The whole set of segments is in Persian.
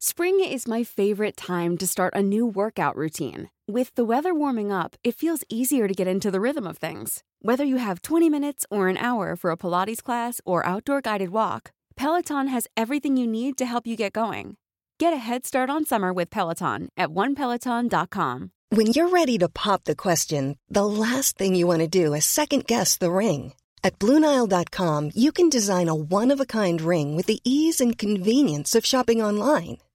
Spring is my favorite time to start a new workout routine. With the weather warming up, it feels easier to get into the rhythm of things. Whether you have 20 minutes or an hour for a Pilates class or outdoor guided walk, Peloton has everything you need to help you get going. Get a head start on summer with Peloton at onepeloton.com. When you're ready to pop the question, the last thing you want to do is second guess the ring. At Bluenile.com, you can design a one of a kind ring with the ease and convenience of shopping online.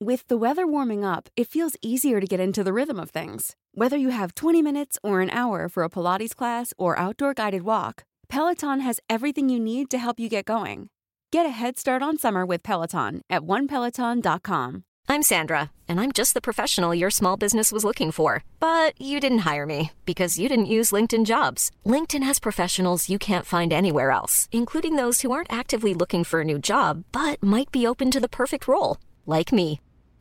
With the weather warming up, it feels easier to get into the rhythm of things. Whether you have 20 minutes or an hour for a Pilates class or outdoor guided walk, Peloton has everything you need to help you get going. Get a head start on summer with Peloton at onepeloton.com. I'm Sandra, and I'm just the professional your small business was looking for. But you didn't hire me because you didn't use LinkedIn jobs. LinkedIn has professionals you can't find anywhere else, including those who aren't actively looking for a new job but might be open to the perfect role, like me.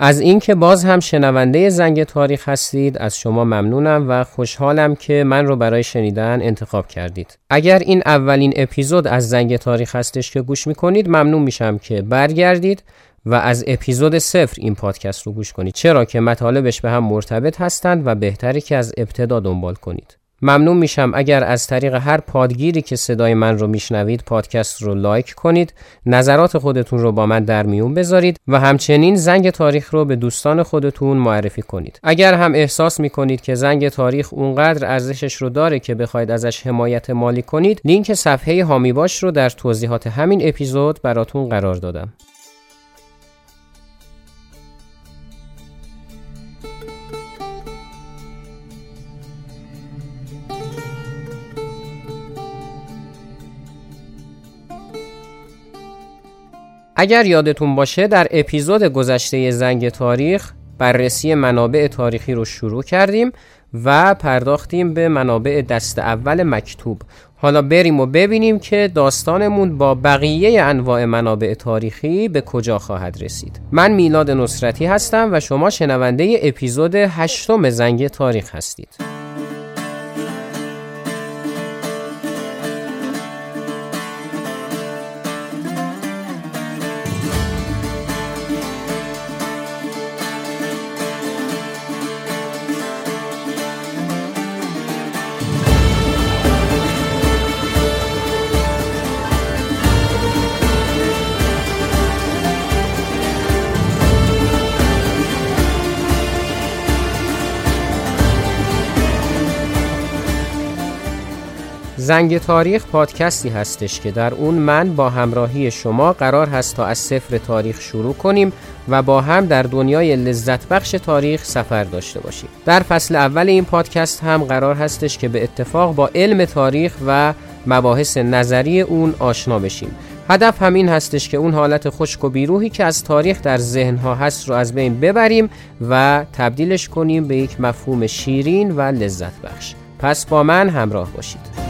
از اینکه باز هم شنونده زنگ تاریخ هستید از شما ممنونم و خوشحالم که من رو برای شنیدن انتخاب کردید. اگر این اولین اپیزود از زنگ تاریخ هستش که گوش می‌کنید ممنون میشم که برگردید و از اپیزود صفر این پادکست رو گوش کنید. چرا که مطالبش به هم مرتبط هستند و بهتری که از ابتدا دنبال کنید. ممنون میشم. اگر از طریق هر پادگیری که صدای من رو میشنوید پادکست رو لایک کنید نظرات خودتون رو با من در میون بذارید و همچنین زنگ تاریخ رو به دوستان خودتون معرفی کنید. اگر هم احساس می‌کنید که زنگ تاریخ اونقدر ارزشش رو داره که بخواید ازش حمایت مالی کنید لینک صفحه هامی باش رو در توضیحات همین اپیزود براتون قرار دادم. اگر یادتون باشه در اپیزود گذشته زنگ تاریخ بررسی منابع تاریخی رو شروع کردیم و پرداختیم به منابع دست اول مکتوب. حالا بریم و ببینیم که داستانمون با بقیه انواع منابع تاریخی به کجا خواهد رسید. من میلاد نصرتی هستم و شما شنونده اپیزود هشتم زنگ تاریخ هستید. زنگ تاریخ پادکستی هستش که در اون من با همراهی شما قرار هست تا از صفر تاریخ شروع کنیم و با هم در دنیای لذت بخش تاریخ سفر داشته باشیم. در فصل اول این پادکست هم قرار هستش که به اتفاق با علم تاریخ و مباحث نظری اون آشنا بشیم. هدف همین هستش که اون حالت خشک و بیروحی که از تاریخ در ذهنها هست رو از بین ببریم و تبدیلش کنیم به یک مفهوم شیرین و لذت بخش پس با من همراه باشید.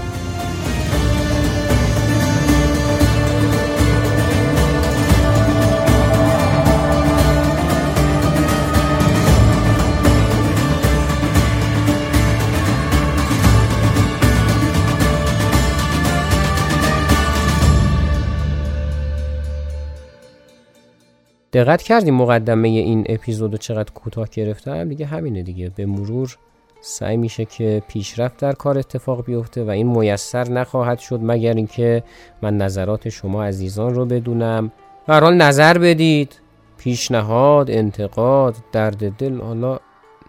دقت کردیم مقدمه این اپیزودو چقدر کوتاه گرفتم؟ دیگه همینه دیگه. به مرور سعی میشه که پیشرفت در کار اتفاق بیفته و این میسر نخواهد شد مگر اینکه من نظرات شما عزیزان رو بدونم. و حال نظر بدید. پیشنهاد انتقاد درد دل حالا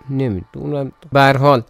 نمی‌دونم. به حال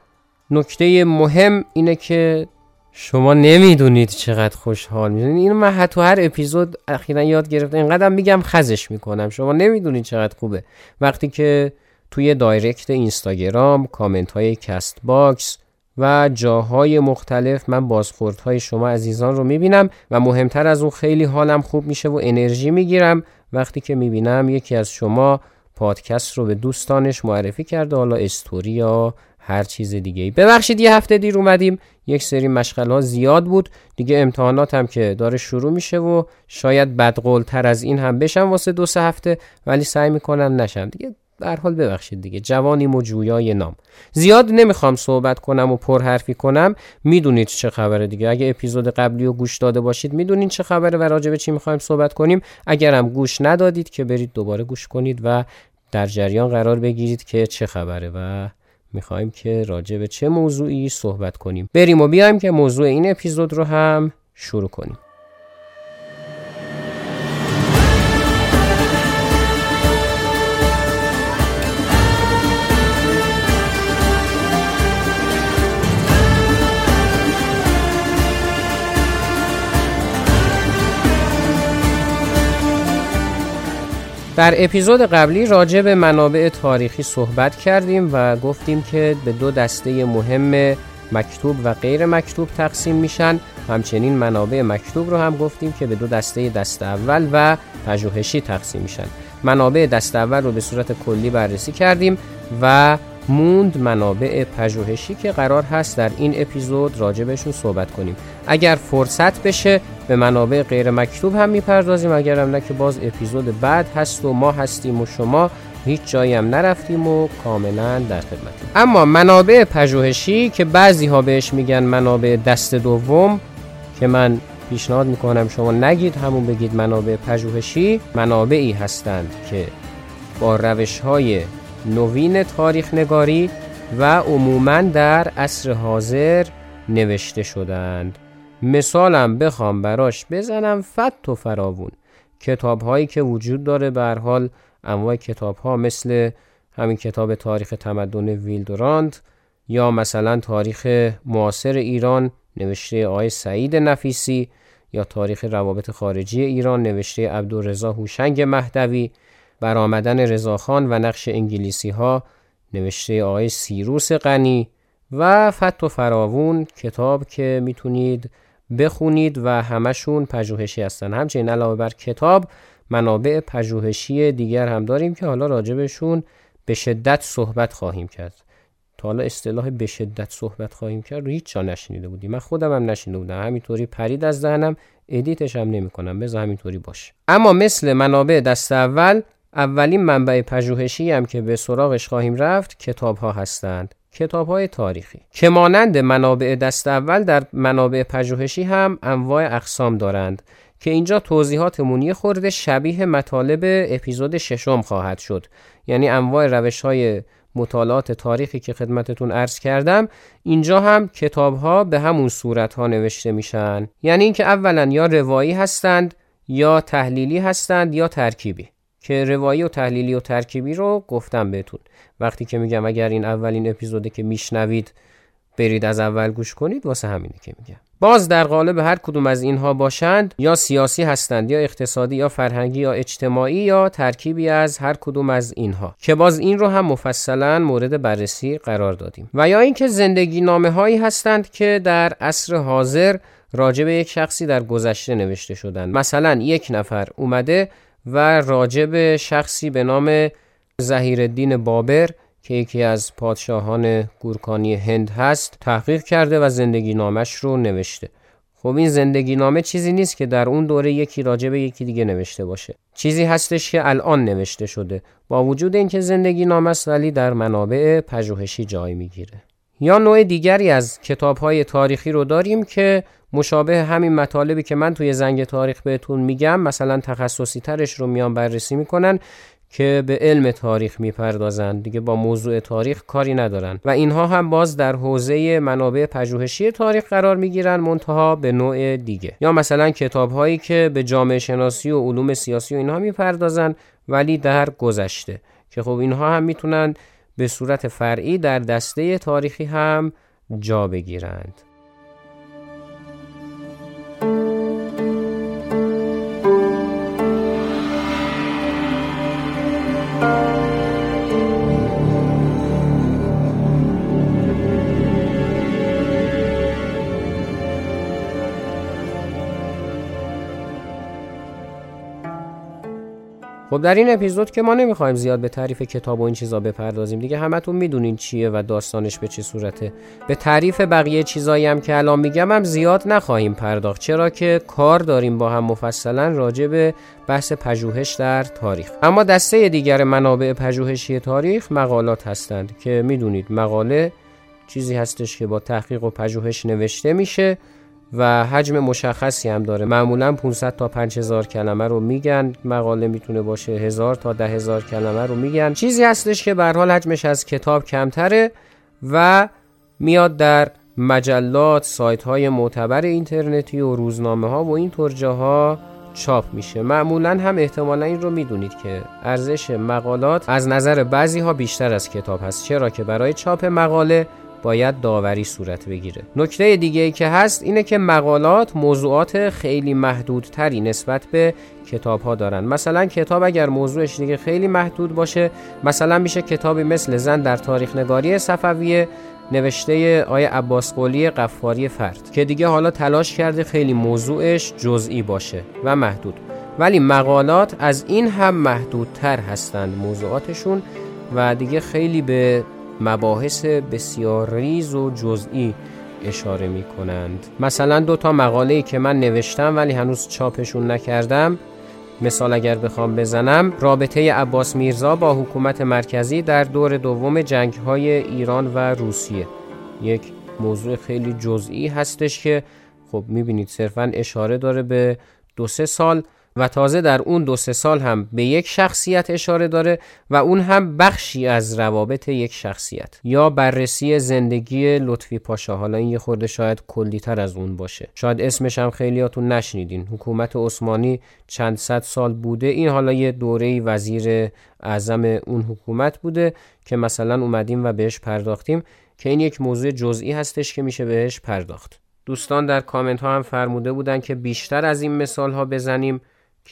نکته مهم اینه که شما نمی‌دونید چقدر خوشحال می‌دونید اینو من حتی هر اپیزود اخیرا یاد گرفتم. اینقدر میگم خزش می‌کنم. شما نمی‌دونید چقدر خوبه. وقتی که توی direct اینستاگرام کامنت های Castbox و جاهای مختلف من بازخورد های شما عزیزان رو می‌بینم و مهمتر از اون خیلی حالم خوب میشه و انرژی می‌گیرم. وقتی که می‌بینم یکی از شما پادکست رو به دوستانش معرفی کرده حالا استوری یا هر چیز دیگه ای ببخشید یه هفته دیر اومدیم. یک سری مشغله زیاد بود. دیگه امتحانات هم که داره شروع میشه و شاید بدقول تر از این هم بشم واسه دو سه هفته ولی سعی می‌کنم نشم دیگه در حال ببخشید دیگه. جوانی و جویای نام. زیاد نمی‌خوام صحبت کنم و پر حرفی کنم. می‌دونید چه خبره دیگه. اگه اپیزود قبلی رو گوش داده باشید می‌دونید چه خبره و راجع به چی می‌خوایم صحبت کنیم. اگرم گوش ندادید که برید دوباره گوش کنید و در جریان قرار بگیرید که چه خبره و می‌خوایم که راجع به چه موضوعی صحبت کنیم. بریم و بیایم که موضوع این اپیزود رو هم شروع کنیم. در اپیزود قبلی راجع به منابع تاریخی صحبت کردیم و گفتیم که به دو دسته مهم مکتوب و غیر مکتوب تقسیم میشن. همچنین منابع مکتوب رو هم گفتیم که به دو دسته دست اول و پژوهشی تقسیم میشن. منابع دست اول رو به صورت کلی بررسی کردیم و موند منابع پژوهشی که قرار هست در این اپیزود راجع بهشون صحبت کنیم. اگر فرصت بشه به منابع غیر مکتوب هم می‌پردازیم. اگر هم نه که باز اپیزود بعد هست و ما هستیم و شما هیچ جایی هم نرفتیم و کاملا در خدمت. اما منابع پژوهشی که بعضی ها بهش میگن منابع دست دوم که من پیشنهاد می‌کنم شما نگید همون بگید منابع پژوهشی منابعی هستند که با روش های نوین تاریخ نگاری و عموما در عصر حاضر نوشته شدند. مثالم بخوام براش بزنم فت و فراوون. کتاب هایی که وجود داره به حال انواع کتاب ها مثل همین کتاب تاریخ تمدن ویلدوراند یا مثلا تاریخ معاصر ایران نوشته آقای سعید نفیسی یا تاریخ روابط خارجی ایران نوشته عبدالرضا هوشنگ مهدوی. برآمدن رضاخان و نقش انگلیسی ها نوشته آقای سیروس غنی و فت و فراوون کتاب که می‌تونید بخونید و همشون پژوهشی هستن. همچنین علاوه بر کتاب منابع پژوهشی دیگر هم داریم که حالا راجبشون به شدت صحبت خواهیم کرد. تا حالا اصطلاح به شدت صحبت خواهیم کرد رو هیچ جا نشنیده بودیم. من خودم هم نشنیده بودم. همینطوری پرید از ذهنم ادیتش هم نمی کنم بذار همینطوری باشه. اما مثل منابع دست اول اولین منبع پژوهشی هم که به سراغش خواهیم رفت کتاب ها هستند. کتاب های تاریخی که مانند منابع دست اول در منابع پژوهشی هم انواع اقسام دارند که اینجا توضیحات مونی خورده شبیه مطالب اپیزود ششم خواهد شد. یعنی انواع روش های مطالعات تاریخی که خدمتتون عرض کردم اینجا هم کتاب ها به همون صورت ها نوشته میشن. یعنی اینکه اولا یا روایی هستند یا تحلیلی هستند یا ترکیبی. که روایی و تحلیلی و ترکیبی رو گفتم بهتون. وقتی که میگم اگر این اولین اپیزوده که میشنوید برید از اول گوش کنید واسه همینه که میگم. باز در قالب هر کدوم از اینها باشند یا سیاسی هستند یا اقتصادی یا فرهنگی یا اجتماعی یا ترکیبی از هر کدوم از اینها. که باز این رو هم مفصلا مورد بررسی قرار دادیم. و یا اینکه زندگی نامه هایی هستند که در عصر حاضر راجع به یک شخصی در گذشته نوشته شدند. مثلا یک نفر اومده و راجع شخصی به نام زهیر بابر که یکی از پادشاهان گورکانی هند هست تحقیق کرده و زندگی نامش رو نوشته. خب این زندگی نامه چیزی نیست که در اون دوره یکی راجع یکی دیگه نوشته باشه. چیزی هستش که الان نوشته شده. با وجود اینکه زندگی نامه است ولی در منابع پژوهشی جای می‌گیره. یا نوع دیگری از کتاب های تاریخی رو داریم که مشابه همین مطالبی که من توی زنگ تاریخ بهتون میگم مثلا تخصصی ترش رو میان بررسی می‌کنن که به علم تاریخ می‌پردازند دیگه با موضوع تاریخ کاری ندارن. و اینها هم باز در حوزه منابع پژوهشی تاریخ قرار می‌گیرن منتها به نوع دیگه. یا مثلا کتاب هایی که به جامعه شناسی و علوم سیاسی و اینها می‌پردازن ولی در گذشته. که خب اینها هم می‌تونن به صورت فرعی در دسته تاریخی هم جا بگیرند. خب در این اپیزود که ما نمی‌خوایم زیاد به تعریف کتاب و این چیزا بپردازیم دیگه همتون می‌دونین چیه و داستانش به چه صورته. به تعریف بقیه چیزایی هم که الان میگم هم زیاد نخواهیم پرداخت. چرا که کار داریم با هم مفصلا راجع به بحث پژوهش در تاریخ. اما دسته دیگر منابع پژوهشی تاریخ مقالات هستند که می‌دونید مقاله چیزی هستش که با تحقیق و پژوهش نوشته میشه. و حجم مشخصی هم داره. معمولا 500 تا 5000 کلمه رو میگن. مقاله می‌تونه باشه 1000 تا 10000 کلمه رو میگن. چیزی هستش که به حال حجمش از کتاب کمتره و میاد در مجلات سایت های معتبر اینترنتی و روزنامه ها و این جاها چاپ میشه. معمولا هم احتمالا این رو می‌دونید که ارزش مقالات از نظر بعضی ها بیشتر از کتاب هست. چرا که برای چاپ مقاله باید داوری صورت بگیره. نکته دیگه که هست اینه که مقالات موضوعات خیلی محدودتری نسبت به کتاب ها دارن. مثلا کتاب اگر موضوعش دیگه خیلی محدود باشه مثلا میشه کتابی مثل زن در تاریخ نگاری صفویه نوشته آیه عباس قولی قفاری فرد که دیگه حالا تلاش کرده خیلی موضوعش جزئی باشه و محدود. ولی مقالات از این هم محدودتر هستند موضوعاتشون و دیگه خیلی به مباحث بسیار ریز و جزئی اشاره می کنند. مثلا دو تا مقاله که من نوشتم ولی هنوز چاپشون نکردم. مثال اگر بخوام بزنم رابطه عباس میرزا با حکومت مرکزی در دور دوم جنگ های ایران و روسیه. یک موضوع خیلی جزئی هستش که خب می‌بینید صرفا اشاره داره به دو سه سال و تازه در اون دو سه سال هم به یک شخصیت اشاره داره و اون هم بخشی از روابط یک شخصیت یا بررسی زندگی لطفی پاشا. حالا این یه خورده شاید کلیتر از اون باشه. شاید اسمش هم خیلیاتون نشنیدین. حکومت عثمانی چند صد سال بوده. این حالا یه دوره وزیر اعظم اون حکومت بوده که مثلا اومدیم و بهش پرداختیم که این یک موضوع جزئی هستش که میشه بهش پرداخت. دوستان در کامنت ها هم فرموده بودن که بیشتر از این مثال ها بزنیم.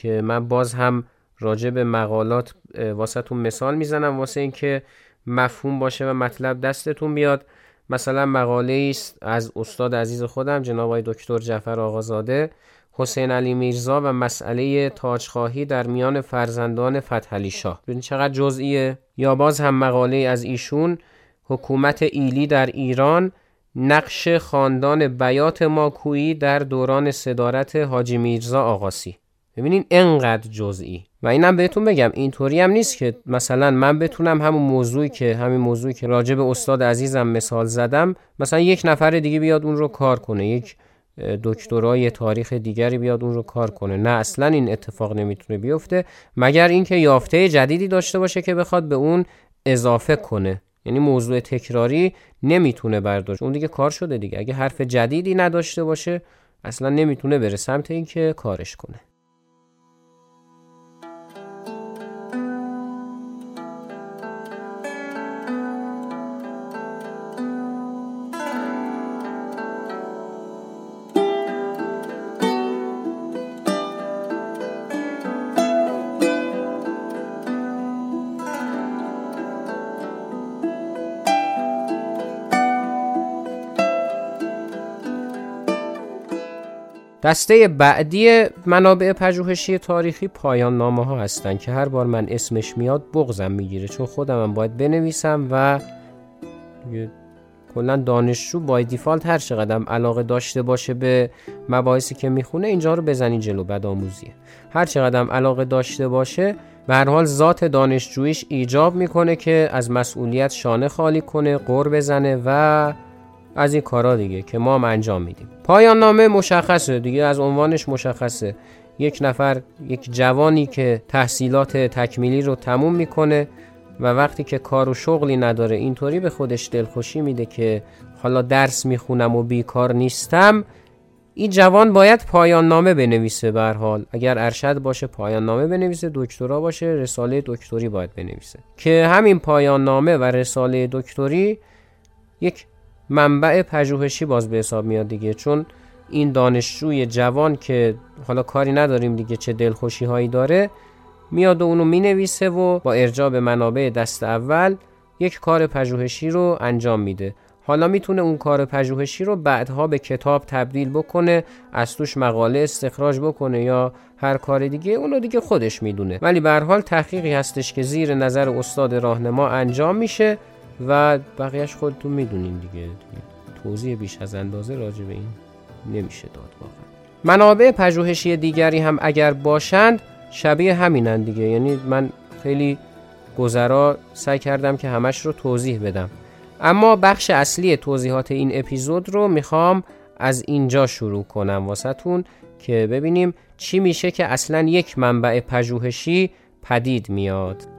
که من باز هم راجع به مقالات واسهتون مثال می‌زنم واسه اینکه مفهوم باشه و مطلب دستتون بیاد. مثلا مقاله است از استاد عزیز خودم جناب دکتر جعفر آقازاده حسین علی میرزا و مسئله تاجخواهی در میان فرزندان فتحعلی شاه. ببین چقدر جزئیه. یا باز هم مقاله از ایشون حکومت ایلی در ایران نقش خاندان بیات ماکویی در دوران صدارت حاجی میرزا آقاسی ببینین انقدر جزئی. و اینم بهتون بگم اینطوری هم نیست که مثلا من بتونم همون موضوعی که همین موضوعی که راجع به استاد عزیزم مثال زدم مثلا یک نفر دیگه بیاد اون رو کار کنه یک دکترای تاریخ دیگری بیاد اون رو کار کنه. نه اصلا این اتفاق نمی‌تونه بیفته مگر اینکه یافته جدیدی داشته باشه که بخواد به اون اضافه کنه. یعنی موضوع تکراری نمی‌تونه برداشت. اون دیگه کار شده دیگه. اگه حرف جدیدی نداشته باشه اصلا نمی‌تونه بره سمت اینکه کارش کنه. دسته بعدی منابع پژوهشی تاریخی پایان نامه ها هستن که هر بار من اسمش میاد بغزم می‌گیره. چون خودم هم باید بنویسم و کلا دانشجو بای دیفالت هر چقدر علاقه داشته باشه به مباحثی که می‌خونه اینجا رو بزنین جلو بد آموزیه. هر چقدر علاقه داشته باشه به هر حال ذات دانشجویش ایجاب می‌کنه که از مسئولیت شانه خالی کنه قر بزنه و از این کارا دیگه که ما هم انجام میدیم. پایان نامه مشخصه دیگه از عنوانش مشخصه. یک نفر یک جوانی که تحصیلات تکمیلی رو تموم می‌کنه و وقتی که کار و شغلی نداره اینطوری به خودش دلخوشی میده که حالا درس می‌خونم و بیکار نیستم این جوان باید پایان نامه بنویسه به حال. اگر ارشد باشه پایان نامه بنویسه دکترا باشه رساله دکتری باید بنویسه. که همین پایان نامه و رساله دکتری یک منبع پژوهشی باز به حساب میاد دیگه چون این دانشجوی جوان که حالا کاری نداریم دیگه چه دلخوشی هایی داره میاد و اونو می‌نویسه و با ارجاع به منابع دست اول یک کار پژوهشی رو انجام میده. حالا می‌تونه اون کار پژوهشی رو بعدها به کتاب تبدیل بکنه از توش مقاله استخراج بکنه یا هر کار دیگه اونو دیگه خودش می‌دونه. ولی به هر حال تحقیقی هستش که زیر نظر استاد راهنما انجام میشه. و بقیهش خودتون می‌دونین دیگه, دیگه. توضیح بیش از اندازه راجع به این نمیشه داد واقعا. منابع پژوهشی دیگری هم اگر باشند شبیه همینن دیگه. یعنی من خیلی گذرا سعی کردم که همش رو توضیح بدم. اما بخش اصلی توضیحات این اپیزود رو می‌خوام از اینجا شروع کنم واسهتون که ببینیم چی میشه که اصلا یک منبع پژوهشی پدید میاد.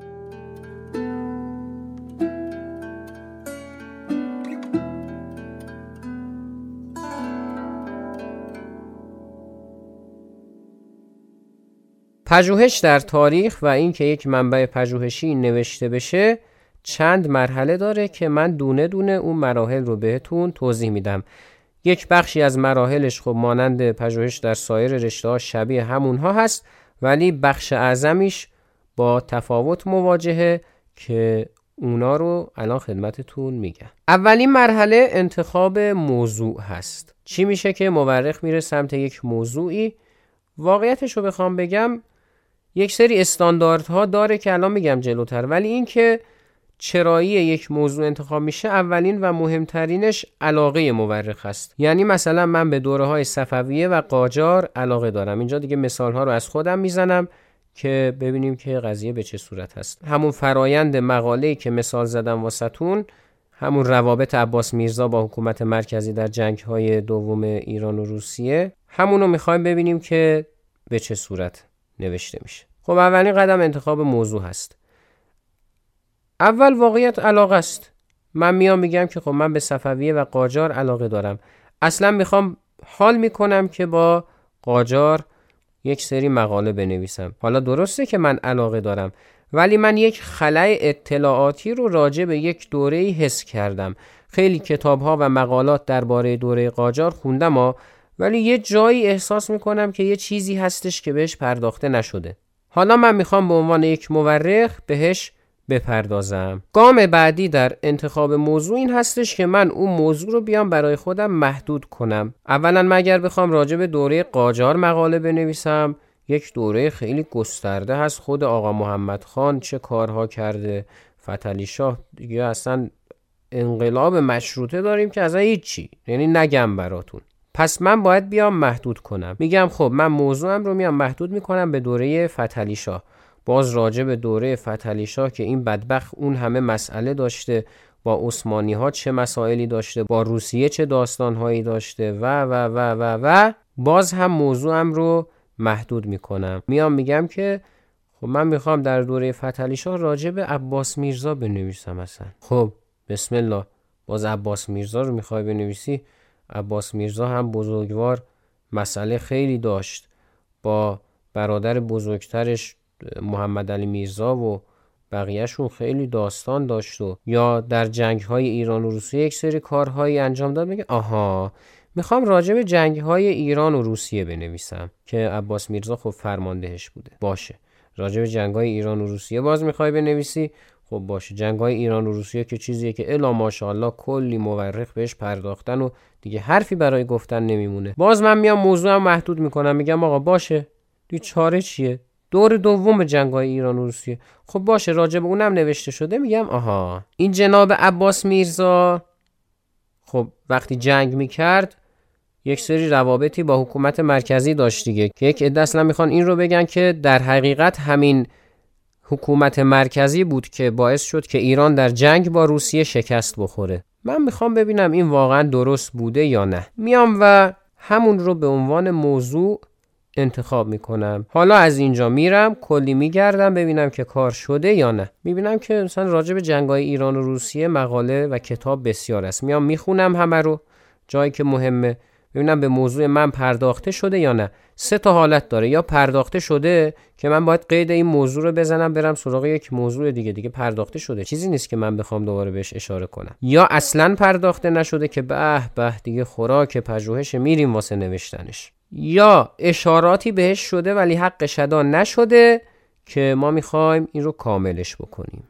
پژوهش در تاریخ و اینکه یک منبع پژوهشی نوشته بشه چند مرحله داره که من دونه دونه اون مراحل رو بهتون توضیح میدم. یک بخشی از مراحلش خب مانند پژوهش در سایر رشته ها شبیه همونها هست ولی بخش اعظمیش با تفاوت مواجهه که اونا رو الان خدمتتون میگم. اولین مرحله انتخاب موضوع هست. چی میشه که مورخ میره سمت یک موضوعی؟ واقعیتش رو بخوام بگم یک سری استانداردها داره که الان میگم جلوتر ولی اینکه چرایی یک موضوع انتخاب میشه اولین و مهمترینش علاقه مورخ است. یعنی مثلا من به دوره های صفویه و قاجار علاقه دارم. اینجا دیگه مثال ها رو از خودم می‌زنم که ببینیم که قضیه به چه صورت هست همون فرایند مقاله که مثال زدم واسطون همون روابط عباس میرزا با حکومت مرکزی در جنگ های دوم ایران و روسیه همونو می‌خوایم ببینیم که به چه صورت نوشته میشه. خب اولین قدم انتخاب موضوع هست. اول واقعیت علاقه است. من میام میگم که خب من به صفویه و قاجار علاقه دارم. اصلا می‌خوام حال می‌کنم که با قاجار یک سری مقاله بنویسم. حالا درسته که من علاقه دارم ولی من یک خلای اطلاعاتی رو راجع به یک دوره حس کردم. خیلی کتاب ها و مقالات درباره دوره قاجار خوندم ولی یه جایی احساس می‌کنم که یه چیزی هستش که بهش پرداخته نشده. حالا من می‌خوام به عنوان یک مورخ بهش بپردازم. گام بعدی در انتخاب موضوع این هستش که من اون موضوع رو بیام برای خودم محدود کنم. اولا مگر بخوام راجع به دوره قاجار مقاله بنویسم یک دوره خیلی گسترده هست. خود آقا محمد خان چه کارها کرده فتلی شاه دیگه اصلا انقلاب مشروطه داریم که اصلا هیچی. یعنی نگم براتون. پس من باید بیام محدود کنم. میگم خب من موضوعم رو میام محدود می‌کنم به دوره فتلی شاه. باز راجع به دوره فتلی شاه که این بدبخ اون همه مسئله داشته با عثمانی ها چه مسائلی داشته با روسیه چه داستان هایی داشته و و و و و باز هم موضوعم رو محدود می‌کنم. میام میگم که خب من می‌خوام در دوره فتلی شاه راجع به عباس میرزا بنویسم اصلا. خب بسم الله. باز عباس میرزا رو می‌خوای بنویسی؟ عباس میرزا هم بزرگوار مسئله خیلی داشت. با برادر بزرگترش محمد علی میرزا و بقیهشون خیلی داستان داشت و یا در جنگ های ایران و روسیه یک سری کارهایی انجام داد. میگه آها می‌خوام راجع به جنگ های ایران و روسیه بنویسم که عباس میرزا خب فرماندهش بوده. باشه. راجع به جنگ های ایران و روسیه باز می‌خوای بنویسی؟ خب باشه. جنگ های ایران و روسیه که چیزیه که الا ماشاءالله کلی مورخ بهش پرداختن و دیگه حرفی برای گفتن نمیمونه. باز من میام موضوعم محدود می‌کنم میگم آقا باشه. دی چاره چیه؟ دور دوم جنگ های ایران و روسیه. خب باشه راجع به اونم نوشته شده میگم آها. این جناب عباس میرزا خب وقتی جنگ می‌کرد یک سری روابطی با حکومت مرکزی داشت دیگه. که یک عده اصلا می‌خوان این رو بگن که در حقیقت همین حکومت مرکزی بود که باعث شد که ایران در جنگ با روسیه شکست بخوره. من می‌خوام ببینم این واقعا درست بوده یا نه. میام و همون رو به عنوان موضوع انتخاب می‌کنم. حالا از اینجا میرم کلی میگردم ببینم که کار شده یا نه. می‌بینم که مثلا راجع به جنگای ایران و روسیه مقاله و کتاب بسیار است. میام می‌خونم همه رو. جایی که مهمه. ببینم به موضوع من پرداخته شده یا نه. سه تا حالت داره. یا پرداخته شده که من باید قید این موضوع رو بزنم برم سراغ یک موضوع دیگه. دیگه پرداخته شده. چیزی نیست که من بخوام دوباره بهش اشاره کنم. یا اصلا پرداخته نشده که به به دیگه خوراک پژوهش میریم واسه نوشتنش. یا اشاراتی بهش شده ولی حق شدا نشده که ما می‌خوایم این رو کاملش بکنیم.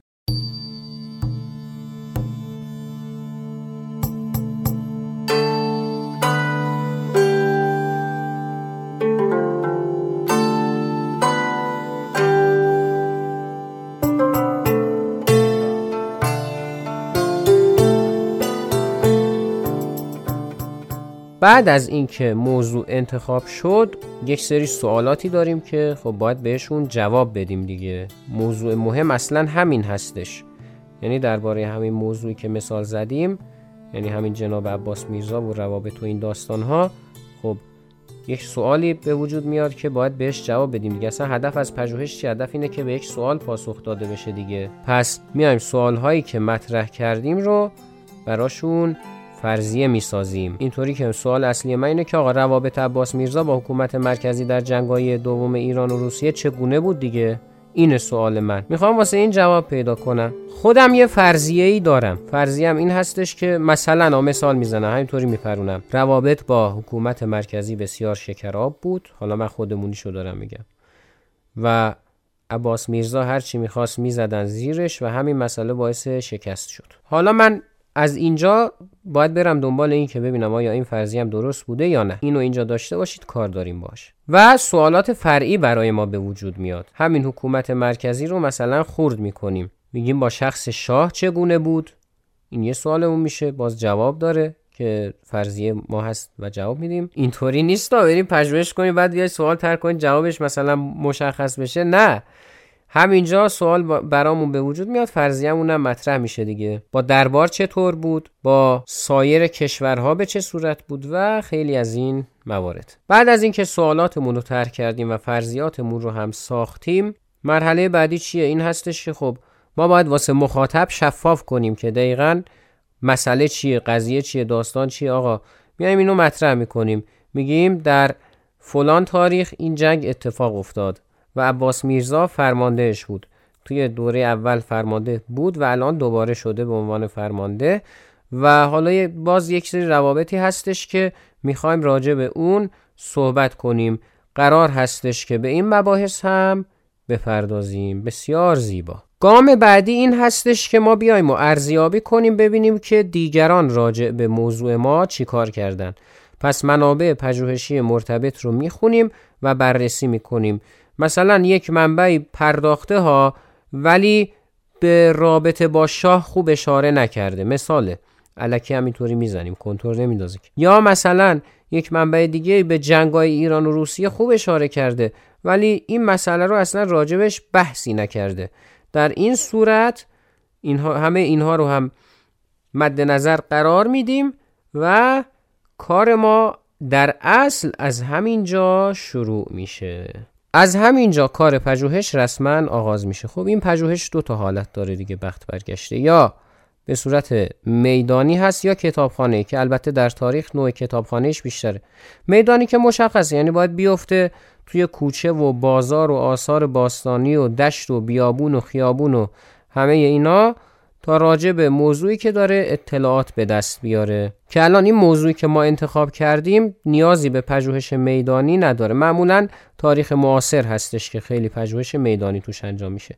بعد از اینکه موضوع انتخاب شد یک سری سوالاتی داریم که خب باید بهشون جواب بدیم دیگه. موضوع مهم اصلا همین هستش. یعنی درباره همین موضوعی که مثال زدیم یعنی همین جناب عباس میرزا و روابط و این داستان ها خب یک سوالی به وجود میاد که باید بهش جواب بدیم دیگه. اصلا هدف از پژوهش چی؟ هدف اینه که به یک سوال پاسخ داده بشه دیگه. پس میایم سوال هایی که مطرح کردیم رو براشون فرضیه می‌سازیم. اینطوری که سوال اصلی من اینه که آقا روابط عباس میرزا با حکومت مرکزی در جنگای دوم ایران و روسیه چگونه بود دیگه؟ این سوال من. می‌خوام واسه این جواب پیدا کنم. خودم یه فرضیه ای دارم. فرضیم این هستش که مثلا مثال می‌زنم همینطوری میپرونم. روابط با حکومت مرکزی بسیار شکراب بود. حالا من خودمونیشو دارم میگم. و عباس میرزا هرچی می‌خواست می‌زدن زیرش و همین مسئله باعث شکست شد. حالا من از اینجا باید برم دنبال این که ببینم آیا این فرضی هم درست بوده یا نه. اینو اینجا داشته باشید کار داریم باش. و سوالات فرعی برای ما به وجود میاد. همین حکومت مرکزی رو مثلا خورد می‌کنیم. میگیم با شخص شاه چگونه بود؟ این یه سوالمون میشه. باز جواب داره که فرضیه ما هست و جواب میدیم. اینطوری نیست تا بریم پژوهش کنیم بعد یه سوال تر کنیم جوابش مثلا مشخص بشه. نه. همینجا سوال برامون به وجود میاد فرضیه‌مون هم مطرح میشه دیگه. با دربار چطور بود؟ با سایر کشورها به چه صورت بود؟ و خیلی از این موارد. بعد از اینکه سوالاتمون رو طرح کردیم و فرضیاتمون رو هم ساختیم مرحله بعدی چیه؟ این هستش که خب ما باید واسه مخاطب شفاف کنیم که دقیقا مسئله چیه قضیه چیه داستان چیه. آقا میایم اینو مطرح می‌کنیم. میگیم در فلان تاریخ این جنگ اتفاق افتاد. و عباس میرزا فرماندهش بود. توی دوره اول فرمانده بود و الان دوباره شده به عنوان فرمانده و حالا باز یک سری روابطی هستش که می‌خوایم راجع به اون صحبت کنیم. قرار هستش که به این مباحث هم بپردازیم. بسیار زیبا. گام بعدی این هستش که ما بیایم و ارزیابی کنیم ببینیم که دیگران راجع به موضوع ما چی کار کردن. پس منابع پژوهشی مرتبط رو می‌خونیم و بررسی می‌کنیم. مثلا یک منبعی پرداخته ها ولی به رابطه با شاه خوب اشاره نکرده. مثاله. علکی همینطوری می‌زنیم. کنتور نمیندازه یا مثلا یک منبع دیگه به جنگای ایران و روسیه خوب اشاره کرده ولی این مسئله رو اصلا راجبش بحثی نکرده. در این صورت اینها همه اینها رو هم مد نظر قرار میدیم و کار ما در اصل از همین جا شروع میشه. از همینجا کار پژوهش رسما آغاز میشه. خب این پژوهش دو تا حالت داره دیگه بخت برگشته. یا به صورت میدانی هست یا کتابخانه که البته در تاریخ نوع کتابخانهش بیشتره. میدانی که مشخصه یعنی باید بیفته توی کوچه و بازار و آثار باستانی و دشت و بیابون و خیابون و همه اینا. راجع به موضوعی که داره اطلاعات به دست بیاره. که الان این موضوعی که ما انتخاب کردیم نیازی به پژوهش میدانی نداره. معمولا تاریخ معاصر هستش که خیلی پژوهش میدانی توش انجام میشه.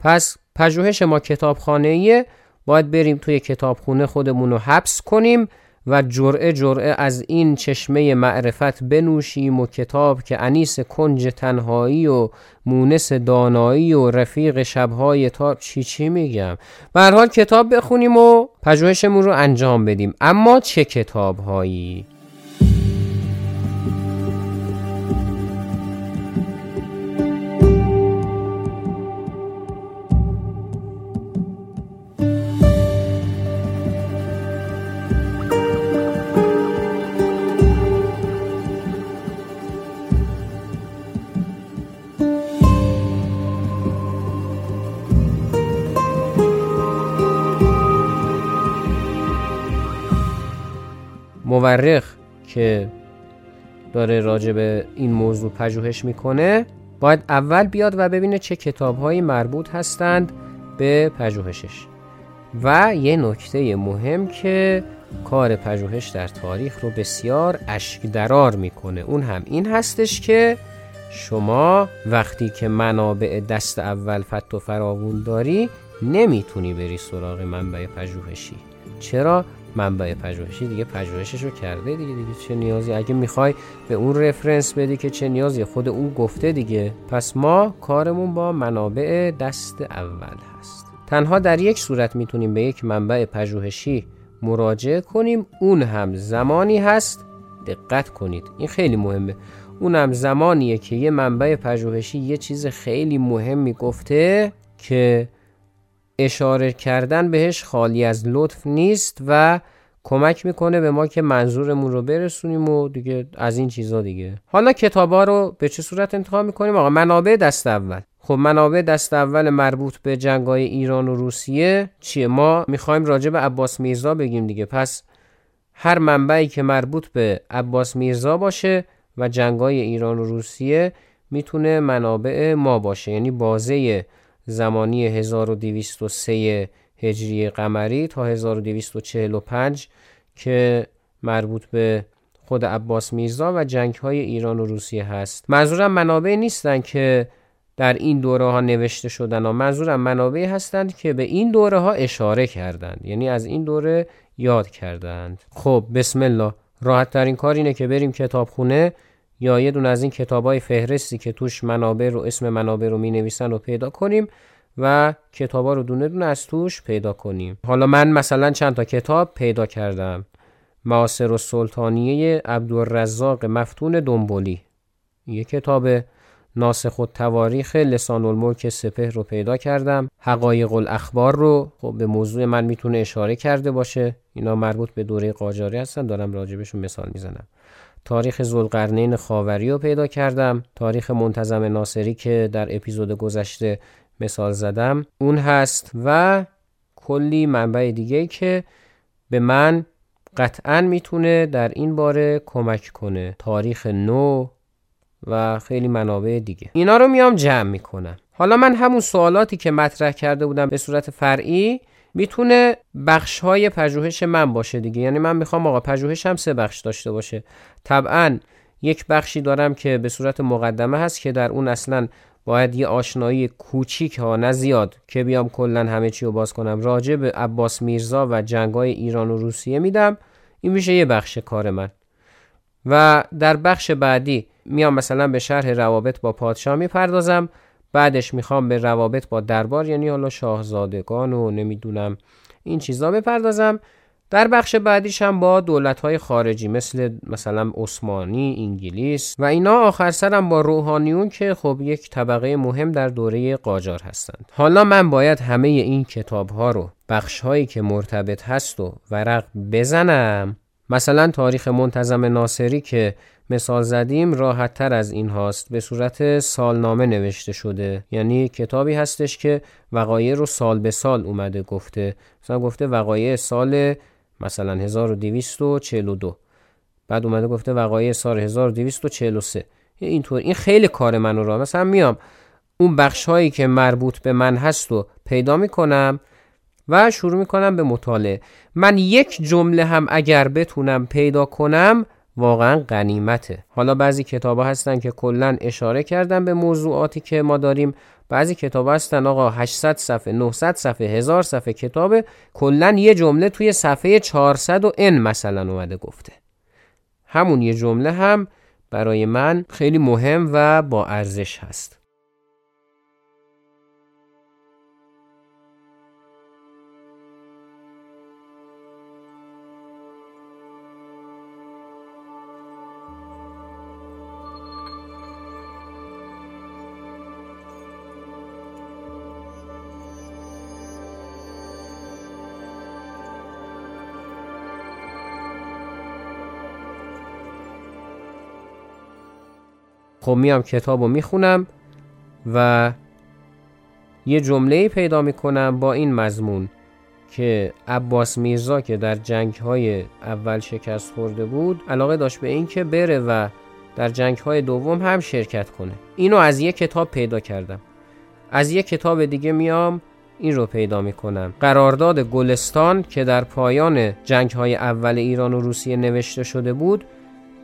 پس پژوهش ما کتابخانه‌ایه. باید بریم توی کتابخونه خودمون رو حبس کنیم. و جرعه جرعه از این چشمه معرفت بنوشیم و کتاب که انیس کنج تنهایی و مونس دانایی و رفیق شبهای تا چی چی میگم؟ به حال کتاب بخونیم و پژوهشمون رو انجام بدیم. اما چه کتابهایی؟ مورخ که داره راجع به این موضوع پژوهش می‌کنه باید اول بیاد و ببینه چه کتابهایی مربوط هستند به پژوهشش. و یه نکته مهم که کار پژوهش در تاریخ رو بسیار اشک درار می‌کنه. اون هم این هستش که شما وقتی که منابع دست اول فت و فراوون داری نمی‌تونی بری سراغ منبع پژوهشی. چرا؟ منبع پژوهشی دیگه پژوهشش رو کرده دیگه دیگه چه نیازی؟ اگه می‌خوای به اون رفرنس بدی که چه نیازی؟ خود اون گفته دیگه. پس ما کارمون با منابع دست اول هست. تنها در یک صورت می‌تونیم به یک منبع پژوهشی مراجعه کنیم. اون هم زمانی هست. دقت کنید این خیلی مهمه. اون هم زمانیه که یه منبع پژوهشی یه چیز خیلی مهمی گفته که اشاره کردن بهش خالی از لطف نیست و کمک می‌کنه به ما که منظورمون رو برسونیم و دیگه از این چیزا دیگه. حالا کتابا رو به چه صورت انتخاب می‌کنیم؟ آقا منابع دست اول. خب منابع دست اول مربوط به جنگای ایران و روسیه چیه؟ ما می‌خوایم راجع به عباس میرزا بگیم دیگه. پس هر منبعی که مربوط به عباس میرزا باشه و جنگای ایران و روسیه می‌تونه منابع ما باشه یعنی بازه زمانی 1203 هجری قمری تا 1245 که مربوط به خود عباس میرزا و جنگ های ایران و روسیه هست. منظورم منابع نیستن که در این دوره ها نوشته شدن و منظورم منابعی هستند که به این دوره ها اشاره کردند یعنی از این دوره یاد کردند. خب بسم الله. راحت ترین کار اینه که بریم کتابخونه یا یه دون از این کتاب های فهرستی که توش منابع رو اسم منابع رو می نویسن رو پیدا کنیم و کتابا رو دونه دونه از توش پیدا کنیم. حالا من مثلا چند تا کتاب پیدا کردم. معاصر و سلطانیه عبدالرزاق مفتون دنبولی یه کتاب ناسخ و تواریخ لسان الملک سپه رو پیدا کردم. حقایق الاخبار رو. خب به موضوع من می‌تونه اشاره کرده باشه. اینا مربوط به دوره قاجاری هستن. دارم راجبشون مثال می‌زنم. تاریخ زلقرنین خاوری رو پیدا کردم. تاریخ منتظم ناصری که در اپیزود گذشته مثال زدم اون هست و کلی منبع دیگه که به من قطعا می‌تونه در این باره کمک کنه. تاریخ نو و خیلی منابع دیگه. اینا رو میام جمع می‌کنم. حالا من همون سوالاتی که مطرح کرده بودم به صورت فرعی می‌تونه بخش های پژوهش من باشه دیگه. یعنی من می‌خوام آقا پژوهش هم سه بخش داشته باشه. طبعا یک بخشی دارم که به صورت مقدمه هست که در اون اصلا باید یه آشنایی کوچیک ها نه زیاد که بیام کلا همه چی رو باز کنم. راجع به عباس میرزا و جنگای ایران و روسیه میدم. این میشه یه بخش کار من. و در بخش بعدی میام مثلا به شرح روابط با پادشاه می‌پردازم. بعدش می‌خوام به روابط با دربار یعنی حالا شاهزادگان و نمی‌دونم این چیزا بپردازم در بخش بعدیش هم با دولت های خارجی مثل مثلا عثمانی، انگلیس و اینا آخر سرم با روحانیون که خب یک طبقه مهم در دوره قاجار هستند. حالا من باید همه این کتاب ها رو بخش هایی که مرتبط هست و ورق بزنم مثلا تاریخ منتظم ناصری که مثال زدیم راحت تر از این هاست. به صورت سالنامه نوشته شده. یعنی کتابی هستش که وقایع رو سال به سال اومده گفته. مثلا گفته وقایع سال مثلا 1242 بعد اومده گفته وقایع سال 1243 اینطور. این خیلی کار منو را مثلا میام اون بخش هایی که مربوط به من هست و پیدا می‌کنم و شروع می‌کنم به مطالعه. من یک جمله هم اگر بتونم پیدا کنم واقعا غنیمته. حالا بعضی کتاب هستن که کلا اشاره کردن به موضوعاتی که ما داریم. بعضی کتاب هستن آقا 800 صفحه 900 صفحه 1000 صفحه کتاب کلا یه جمله توی صفحه 400 و ان مثلا اومده گفته. همون یه جمله هم برای من خیلی مهم و با ارزش هست. خب میام کتاب رو می‌خونم و یه جمله پیدا می‌کنم با این مضمون که عباس میرزا که در جنگ های اول شکست خورده بود علاقه داشت به این که بره و در جنگ های دوم هم شرکت کنه. اینو از یک کتاب پیدا کردم. از یک کتاب دیگه میام این رو پیدا می‌کنم. قرارداد گلستان که در پایان جنگ های اول ایران و روسیه نوشته شده بود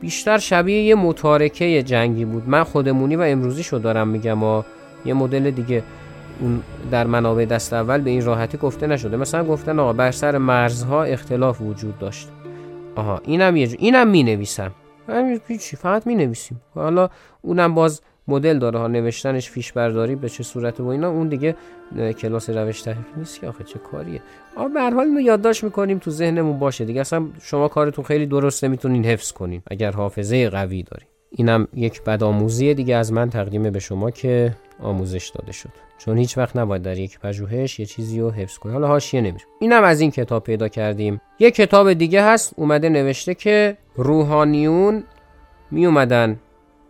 بیشتر شبیه یه متارکه جنگی بود. من خودمونی و امروزی شو دارم میگم و یه مدل دیگه اون در منابع دست اول به این راحتی گفته نشده. مثلا گفتن آقا بر سر مرزها اختلاف وجود داشت. آها اینم یه اینم می نویسم چی فقط می نویسیم حالا اونم باز مدل داره ها نوشتنش فیش برداری به چه صورت و اینا. اون دیگه کلاس روش تحقیق نیست که آخه چه کاریه. آ به هر حال اینو یادداشت می‌کنیم تو ذهنمون باشه دیگه. اصلا شما کارتون خیلی درسته می‌تونین حفظ کنین. اگر حافظه قوی دارین. اینم یک بدآموزی دیگه از من تقدیم به شما که آموزش داده شد. چون هیچ وقت نباید در یک پژوهش یه چیزی رو حفظ کنی. حالا حاشیه نمیشه. اینم از این کتاب پیدا کردیم. یه کتاب دیگه هست اومده نوشته که روحانیون می اومدن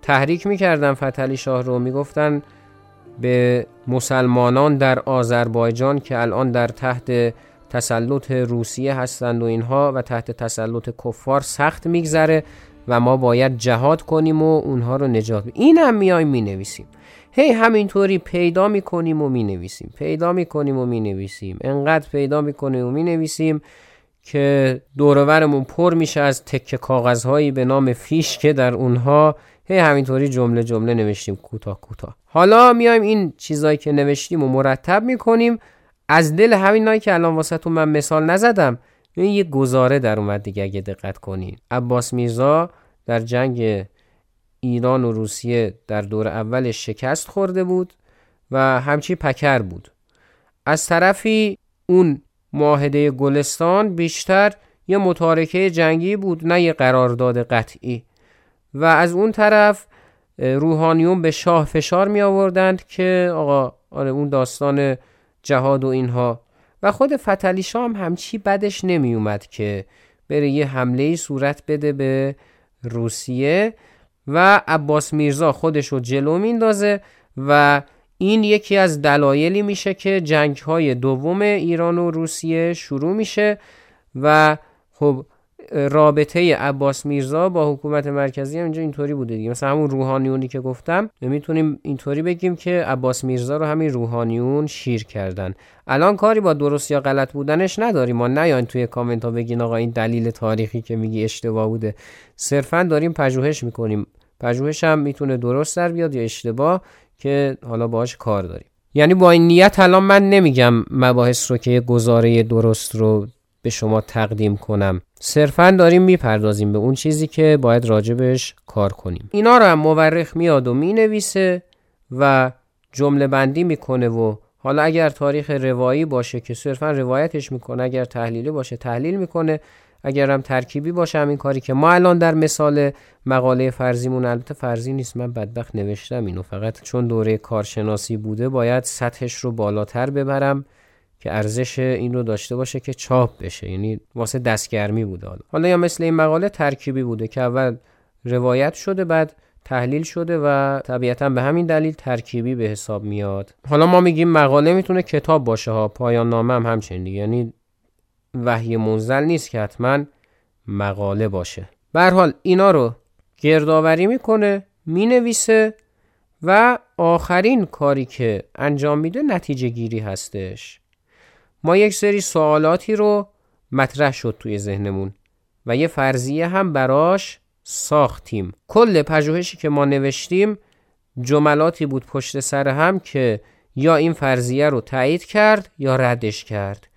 تحریک می‌کردن فتلی شاه رو. می‌گفتن به مسلمانان در آذربایجان که الان در تحت تسلط روسیه هستند و اینها و تحت تسلط کفار سخت میگذره و ما باید جهاد کنیم و اونها رو نجات بدیم این هم میایم می نویسیم هی همینطوری پیدا می‌کنیم و می نویسیم پیدا می‌کنیم و می نویسیم انقدر پیدا می‌کنیم و می نویسیم که دورورمون پر میشه از تکه کاغذهایی به نام فیش که در اونها هی همینطوری جمله جمله نوشتیم کوتاه کوتاه. حالا میایم این چیزایی که نوشتیم و مرتب می‌کنیم. از دل همینایی که الان واسهتون من مثال نزدم این یه گزاره در اومد دیگه اگه دقت کنین. عباس میرزا در جنگ ایران و روسیه در دور اولش شکست خورده بود و همچی پکر بود. از طرفی اون معاهده گلستان بیشتر یه متارکه جنگی بود نه یه قرارداد قطعی. و از اون طرف روحانیون به شاه فشار می آوردند که آقا آره اون داستان جهاد و اینها. و خود فتلی شام همچی بدش نمی اومد که بره یه حمله صورت بده به روسیه و عباس میرزا خودش رو جلو میندازه و این یکی از دلایلی میشه که جنگ های دوم ایران و روسیه شروع میشه و خب رابطه عباس میرزا با حکومت مرکزی هم اینجا اینطوری بوده دیگه. مثلا همون روحانیونی که گفتم می‌تونیم اینطوری بگیم که عباس میرزا رو همین روحانیون شیر کردن. الان کاری با درست یا غلط بودنش نداریم ما نیاین توی کامنت ها بگین آقا این دلیل تاریخی که میگی اشتباه بوده. صرفا داریم پژوهش می‌کنیم. پژوهش هم می‌تونه درست در بیاد یا اشتباه که حالا باهاش کار داریم. یعنی با این نیت الان من نمیگم مباحث رو که گزاره درست رو به شما تقدیم کنم. صرفا داریم می‌پردازیم به اون چیزی که باید راجبش کار کنیم. اینا رو هم مورخ میاد و می‌نویسه و جمله بندی می‌کنه و حالا اگر تاریخ روایی باشه که صرفا روایتش می‌کنه اگر تحلیلی باشه تحلیل می‌کنه اگر هم ترکیبی باشه همین کاری که ما الان در مثال مقاله فرضیمون البته فرضی نیست من بدبخت نوشتم اینو فقط چون دوره کارشناسی بوده باید سطحش رو بالاتر ببرم. که ارزش این رو داشته باشه که چاپ بشه. یعنی واسه دستگرمی بوده حالا. حالا یا مثل این مقاله ترکیبی بوده که اول روایت شده بعد تحلیل شده و طبیعتا به همین دلیل ترکیبی به حساب میاد. حالا ما میگیم مقاله می‌تونه کتاب باشه ها پایان نامه هم همچنین یعنی وحی منزل نیست که حتما مقاله باشه. به حال اینا رو گردآوری می‌کنه می‌نویسه و آخرین کاری که انجام میده نتیجه گیری هستش. ما یک سری سوالاتی رو مطرح شد توی ذهنمون و یه فرضیه هم براش ساختیم. کل پژوهشی که ما نوشتیم جملاتی بود پشت سر هم که یا این فرضیه رو تایید کرد یا ردش کرد.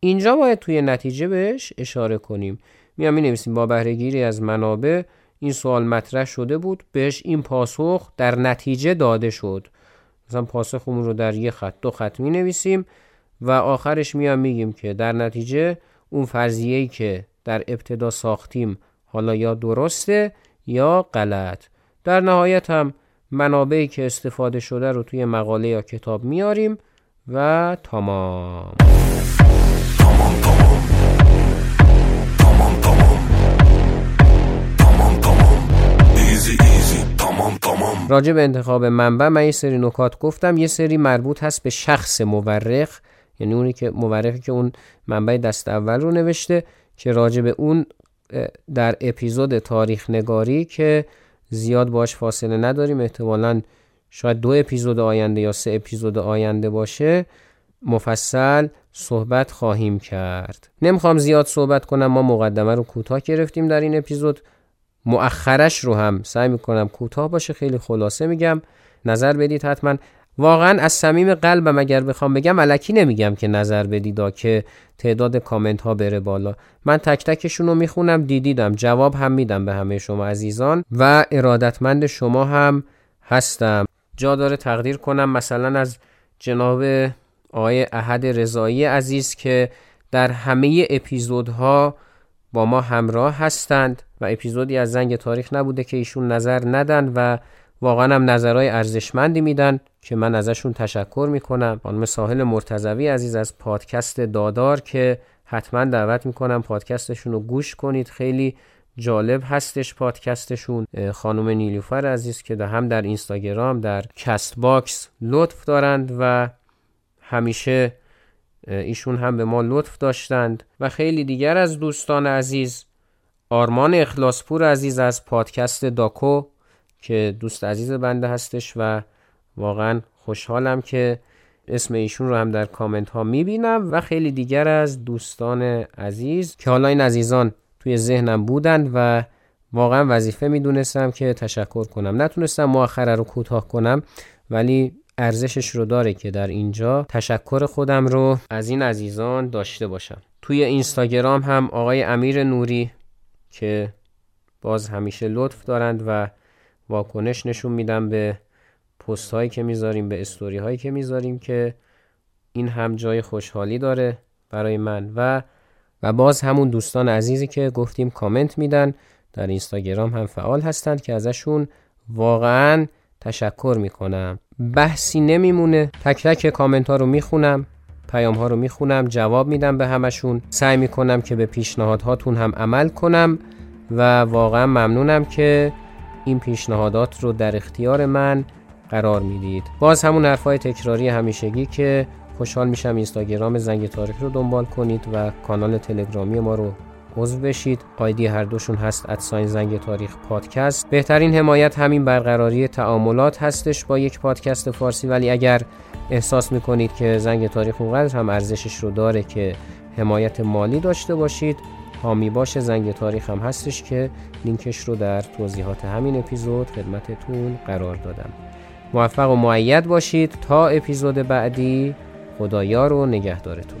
اینجا باید توی نتیجه بهش اشاره کنیم. میام می نویسیم با بهرهگیری از منابع این سوال مطرح شده بود بهش این پاسخ در نتیجه داده شد. مثلا پاسخمون رو در یه خط دو خط می نویسیم. و آخرش میام میگیم که در نتیجه اون فرضیه‌ای که در ابتدا ساختیم حالا یا درسته یا غلط. در نهایت هم منابعی که استفاده شده رو توی مقاله یا کتاب میاریم و تمام. راجع به انتخاب منبع من یه سری نکات گفتم. یه سری مربوط هست به شخص مورخ. یعنی اونی که مورخی که اون منبع دست اول رو نوشته که راجع به اون در اپیزود تاریخ نگاری که زیاد باش فاصله نداریم احتمالا شاید دو اپیزود آینده یا سه اپیزود آینده باشه مفصل صحبت خواهیم کرد. نمی‌خوام زیاد صحبت کنم ما مقدمه رو کوتاه گرفتیم در این اپیزود. مؤخرش رو هم سعی می‌کنم کوتاه باشه خیلی خلاصه میگم. نظر بدید حتما. واقعا از صمیم قلبم اگر بخوام بگم علکی نمیگم که نظر بدید که تعداد کامنت ها بره بالا. من تک تکشون رو می‌خونم دیدیدم. جواب هم میدم به همه شما عزیزان و ارادتمند شما هم هستم. جا داره تقدیر کنم مثلا از جناب آقای احد رضایی عزیز که در همه اپیزودها با ما همراه هستند و اپیزودی از زنگ تاریخ نبوده که ایشون نظر ندن و واقعا هم نظرهای ارزشمندی میدن که من ازشون تشکر می‌کنم. خانم ساحل مرتضوی عزیز از پادکست دادار که حتما دعوت می‌کنم پادکستشون رو گوش کنید. خیلی جالب هستش پادکستشون. خانم نیلوفر عزیز که هم در اینستاگرام در Castbox لطف دارند و همیشه ایشون هم به ما لطف داشتند. و خیلی دیگر از دوستان عزیز آرمان اخلاصپور عزیز از پادکست داکو که دوست عزیز بنده هستش و واقعا خوشحالم که اسم ایشون رو هم در کامنت ها می‌بینم و خیلی دیگر از دوستان عزیز که حالا این عزیزان توی ذهنم بودن و واقعا وظیفه می‌دونستم که تشکر کنم. نتونستم مؤخره رو کوتاه کنم ولی ارزشش رو داره که در اینجا تشکر خودم رو از این عزیزان داشته باشم. توی اینستاگرام هم آقای امیر نوری که باز همیشه لطف دارند و واکنش نشون میدم به پست هایی که می‌ذاریم به استوری هایی که می‌ذاریم که این هم جای خوشحالی داره برای من. و و باز همون دوستان عزیزی که گفتیم کامنت میدن در اینستاگرام هم فعال هستند که ازشون واقعا تشکر می‌کنم. بحثی نمیمونه. تک تک کامنت ها رو می‌خونم پیام ها رو می‌خونم جواب میدم به همشون. سعی می‌کنم که به پیشنهادهاتون هم عمل کنم و واقعا ممنونم که این پیشنهادات رو در اختیار من قرار می‌دید. باز همون حرفای تکراری همیشگی که خوشحال میشم اینستاگرام زنگ تاریخ رو دنبال کنید و کانال تلگرامی ما رو عضو بشید. آیدی هر دوشون هست ادساین زنگ تاریخ پادکست. بهترین حمایت همین برقراری تعاملات هستش با یک پادکست فارسی ولی اگر احساس می‌کنید که زنگ تاریخ اونقدر هم ارزشش رو داره که حمایت مالی داشته باشید حامی باش زنگ تاریخ هم هستش که لینکش رو در توضیحات همین اپیزود خدمتتون قرار دادم. موفق و معید باشید تا اپیزود بعدی. خدایار و نگهدارتون.